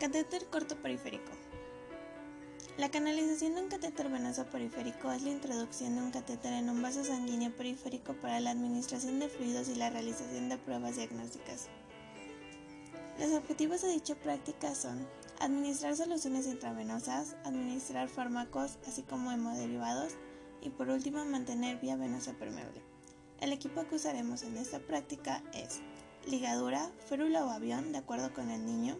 Catéter corto periférico. La canalización de un catéter venoso periférico es la introducción de un catéter en un vaso sanguíneo periférico para la administración de fluidos y la realización de pruebas diagnósticas. Los objetivos de dicha práctica son administrar soluciones intravenosas, administrar fármacos, así como hemoderivados, y por último mantener vía venosa permeable. El equipo que usaremos en esta práctica es ligadura, férula o avión, de acuerdo con el niño,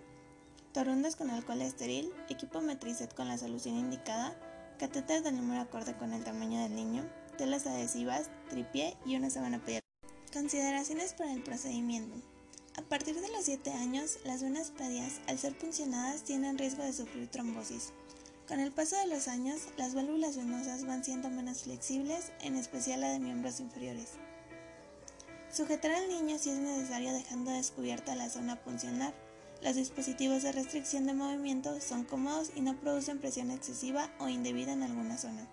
torundas con alcohol estéril, equipo metricet con la solución indicada, catéter del número acorde con el tamaño del niño, telas adhesivas, tripié y una sábana pediátrica. Consideraciones para el procedimiento. A partir de los 7 años, las venas pedias, al ser puncionadas, tienen riesgo de sufrir trombosis. Con el paso de los años, las válvulas venosas van siendo menos flexibles, en especial la de miembros inferiores. Sujetar al niño si es necesario dejando descubierta la zona puncional los dispositivos de restricción de movimiento son cómodos y no producen presión excesiva o indebida en alguna zona.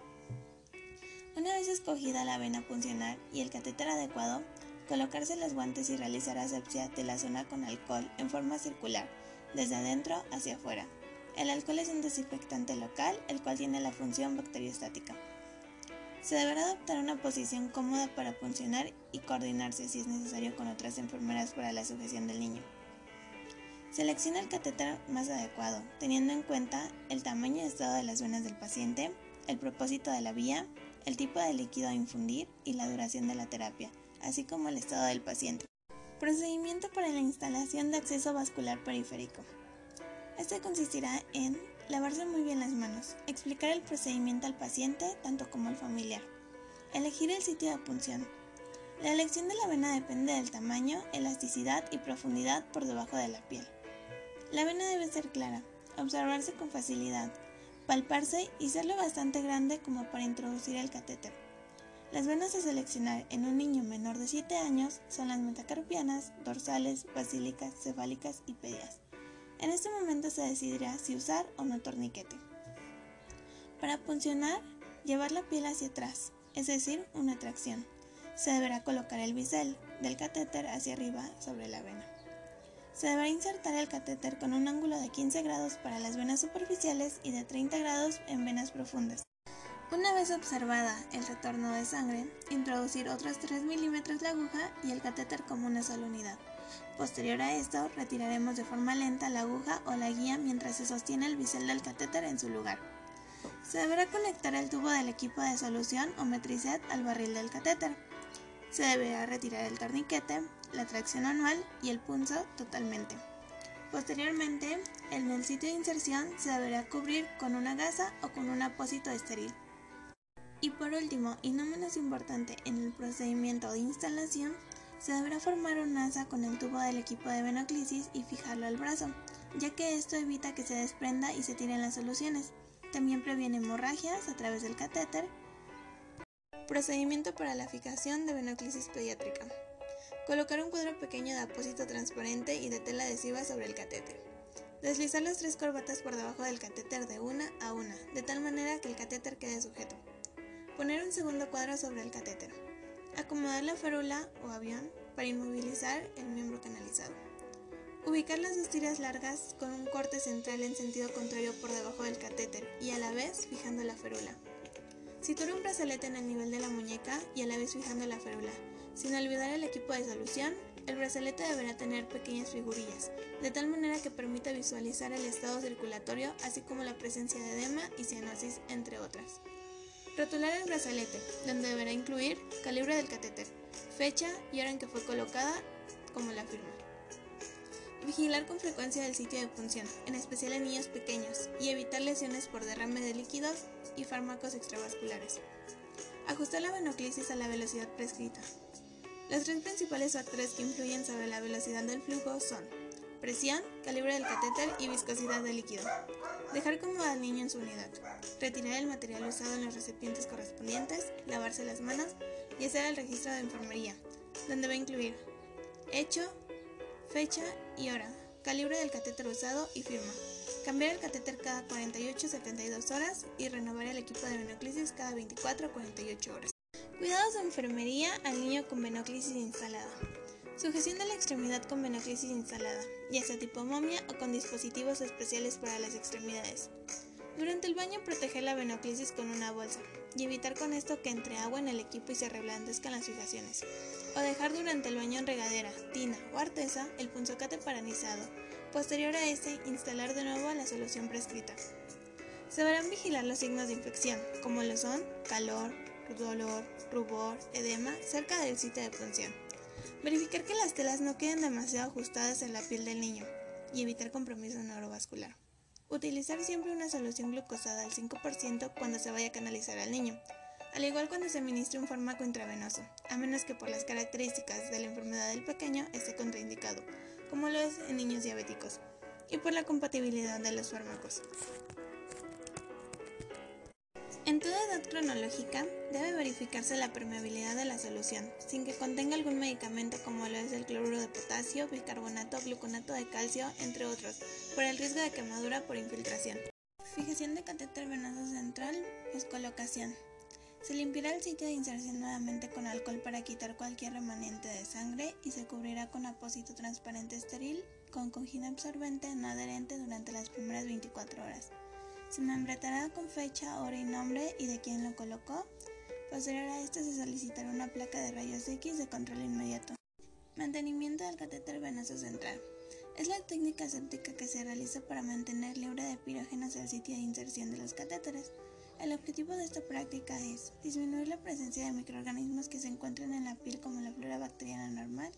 Una vez escogida la vena funcional y el catéter adecuado, colocarse los guantes y realizar asepsia de la zona con alcohol en forma circular, desde adentro hacia afuera. El alcohol es un desinfectante local, el cual tiene la función bacteriostática. Se deberá adoptar una posición cómoda para funcionar y coordinarse si es necesario con otras enfermeras para la sujeción del niño. Selecciona el catéter más adecuado, teniendo en cuenta el tamaño y estado de las venas del paciente, el propósito de la vía, el tipo de líquido a infundir y la duración de la terapia, así como el estado del paciente. Procedimiento para la instalación de acceso vascular periférico. Este consistirá en lavarse muy bien las manos, explicar el procedimiento al paciente tanto como al familiar, elegir el sitio de punción, la elección de la vena depende del tamaño, elasticidad y profundidad por debajo de la piel. La vena debe ser clara, observarse con facilidad, palparse y ser lo bastante grande como para introducir el catéter. Las venas a seleccionar en un niño menor de 7 años son las metacarpianas, dorsales, basílicas, cefálicas y pedias. En este momento se decidirá si usar o no torniquete. Para puncionar, llevar la piel hacia atrás, es decir, una tracción. Se deberá colocar el bisel del catéter hacia arriba sobre la vena. Se deberá insertar el catéter con un ángulo de 15 grados para las venas superficiales y de 30 grados en venas profundas. Una vez observada el retorno de sangre, introducir otros 3 milímetros la aguja y el catéter como una sola unidad. Posterior a esto, retiraremos de forma lenta la aguja o la guía mientras se sostiene el bisel del catéter en su lugar. Se deberá conectar el tubo del equipo de solución o metricet al barril del catéter. Se deberá retirar el torniquete, la tracción anual y el punzo totalmente. Posteriormente, en el sitio de inserción se deberá cubrir con una gasa o con un apósito estéril. Y por último, y no menos importante, en el procedimiento de instalación, se deberá formar un asa con el tubo del equipo de venoclisis y fijarlo al brazo, ya que esto evita que se desprenda y se tiren las soluciones. También previene hemorragias a través del catéter. Procedimiento para la fijación de venoclisis pediátrica. Colocar un cuadro pequeño de apósito transparente y de tela adhesiva sobre el catéter. Deslizar las tres corbatas por debajo del catéter de una a una, de tal manera que el catéter quede sujeto. Poner un segundo cuadro sobre el catéter. Acomodar la férula o avión para inmovilizar el miembro canalizado. Ubicar las dos tiras largas con un corte central en sentido contrario por debajo del catéter y a la vez fijando la férula. Situar un brazalete en el nivel de la muñeca y a la vez fijando la férula sin olvidar el equipo de solución, el brazalete deberá tener pequeñas figurillas, de tal manera que permita visualizar el estado circulatorio, así como la presencia de edema y cianosis, entre otras. Rotular el brazalete, donde deberá incluir calibre del catéter, fecha y hora en que fue colocada, como la firma. Vigilar con frecuencia el sitio de punción, en especial en niños pequeños, y evitar lesiones por derrame de líquidos y fármacos extravasculares. Ajustar la venoclisis a la velocidad prescrita. Los tres principales factores que influyen sobre la velocidad del flujo son presión, calibre del catéter y viscosidad del líquido. Dejar cómodo al niño en su unidad. Retirar el material usado en los recipientes correspondientes, lavarse las manos y hacer el registro de enfermería, donde va a incluir hecho, fecha y hora, calibre del catéter usado y firma. Cambiar el catéter cada 48-72 horas y renovar el equipo de venoclisis cada 24-48 horas. Cuidados de enfermería al niño con venoclisis instalada. Sujeción de la extremidad con venoclisis instalada, ya sea tipo momia o con dispositivos especiales para las extremidades. Durante el baño proteger la venoclisis con una bolsa y evitar con esto que entre agua en el equipo y se reblandezcan las fijaciones. O dejar durante el baño en regadera, tina o artesa el punzocate paranizado. Posterior a este, instalar de nuevo la solución prescrita. Se deberán vigilar los signos de infección, como lo son calor, dolor, rubor, edema, cerca del sitio de punción. Verificar que las telas no queden demasiado ajustadas en la piel del niño y evitar compromiso neurovascular. Utilizar siempre una solución glucosada al 5% cuando se vaya a canalizar al niño, al igual cuando se administre un fármaco intravenoso, a menos que por las características de la enfermedad del pequeño esté contraindicado, como lo es en niños diabéticos, y por la compatibilidad de los fármacos. En toda edad cronológica debe verificarse la permeabilidad de la solución, sin que contenga algún medicamento como lo es el cloruro de potasio, bicarbonato, gluconato de calcio, entre otros, por el riesgo de quemadura por infiltración. Fijación de catéter venoso central, pues colocación. Se limpiará el sitio de inserción nuevamente con alcohol para quitar cualquier remanente de sangre y se cubrirá con apósito transparente estéril con cojina absorbente no adherente durante las primeras 24 horas. Se membretará con fecha, hora y nombre y de quién lo colocó. Posterior a esto se solicitará una placa de rayos X de control inmediato. Mantenimiento del catéter venoso central. Es la técnica séptica que se realiza para mantener libre de pirógenos el sitio de inserción de los catéteres. El objetivo de esta práctica es disminuir la presencia de microorganismos que se encuentran en la piel como la flora bacteriana normal,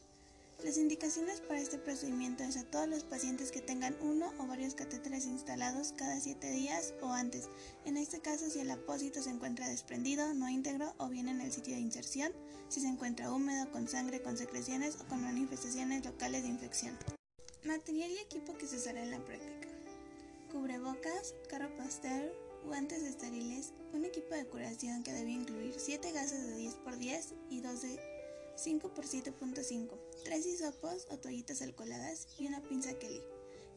las indicaciones para este procedimiento es a todos los pacientes que tengan uno o varios catéteres instalados cada 7 días o antes. En este caso, si el apósito se encuentra desprendido, no íntegro o bien en el sitio de inserción, si se encuentra húmedo, con sangre, con secreciones o con manifestaciones locales de infección. Material y equipo que se usará en la práctica. Cubrebocas, carro pastel, guantes estériles, un equipo de curación que debe incluir 7 gases de 10x10 y 2 de 5 por 7.5, 3 hisopos o toallitas alcoholadas y una pinza Kelly.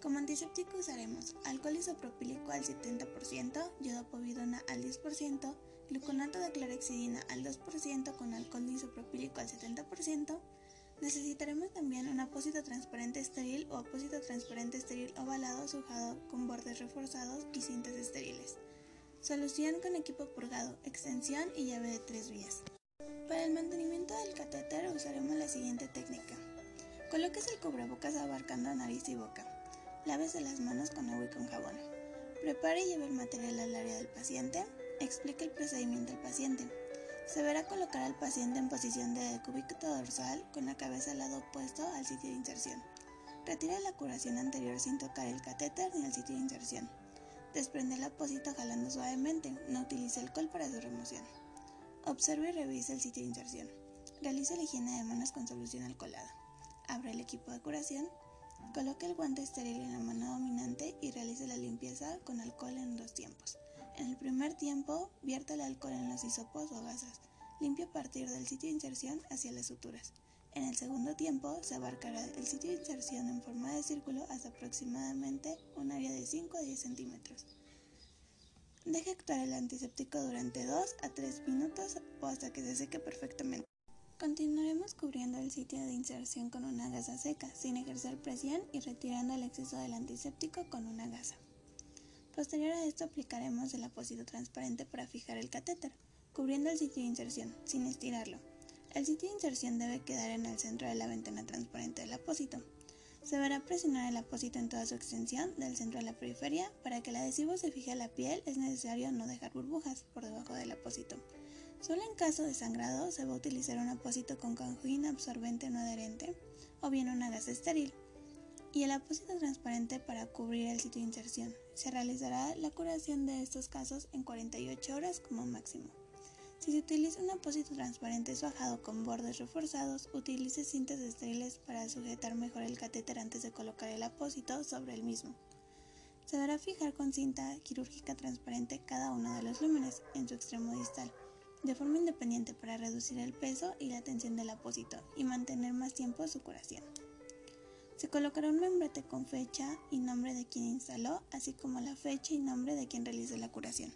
Como antiséptico usaremos alcohol isopropílico al 70%, yodopovidona al 10%, gluconato de clorexidina al 2% con alcohol isopropílico al 70%. Necesitaremos también un apósito transparente estéril o apósito transparente estéril ovalado sujado con bordes reforzados y cintas estériles. Solución con equipo purgado, extensión y llave de tres vías. Para el mantenimiento del catéter usaremos la siguiente técnica. Coloques el cubrebocas abarcando nariz y boca. Lávese las manos con agua y con jabón. Prepare y lleve el material al área del paciente. Explique el procedimiento al paciente. Se verá colocar al paciente en posición de cubículo dorsal con la cabeza al lado opuesto al sitio de inserción. Retire la curación anterior sin tocar el catéter ni el sitio de inserción. Desprende el apósito jalando suavemente. No utilice alcohol para su remoción. Observe y revise el sitio de inserción. Realice la higiene de manos con solución alcoholada. Abre el equipo de curación. Coloque el guante estéril en la mano dominante y realice la limpieza con alcohol en dos tiempos. En el primer tiempo, vierta el alcohol en los hisopos o gasas. Limpie a partir del sitio de inserción hacia las suturas. En el segundo tiempo, se abarcará el sitio de inserción en forma de círculo hasta aproximadamente un área de 5 a 10 centímetros. Deje actuar el antiséptico durante 2 a 3 minutos o hasta que se seque perfectamente. Continuaremos cubriendo el sitio de inserción con una gasa seca, sin ejercer presión y retirando el exceso del antiséptico con una gasa. Posterior a esto aplicaremos el apósito transparente para fijar el catéter, cubriendo el sitio de inserción, sin estirarlo. El sitio de inserción debe quedar en el centro de la ventana transparente del apósito. Se deberá presionar el apósito en toda su extensión, del centro a la periferia. Para que el adhesivo se fije a la piel es necesario no dejar burbujas por debajo del apósito. Solo en caso de sangrado se va a utilizar un apósito con cojina absorbente no adherente o bien una gasa estéril y el apósito transparente para cubrir el sitio de inserción. Se realizará la curación de estos casos en 48 horas como máximo. Si se utiliza un apósito transparente suajado con bordes reforzados, utilice cintas estériles para sujetar mejor el catéter antes de colocar el apósito sobre el mismo. Se deberá fijar con cinta quirúrgica transparente cada uno de los lúmenes en su extremo distal, de forma independiente para reducir el peso y la tensión del apósito y mantener más tiempo su curación. Se colocará un membrete con fecha y nombre de quien instaló, así como la fecha y nombre de quien realizó la curación.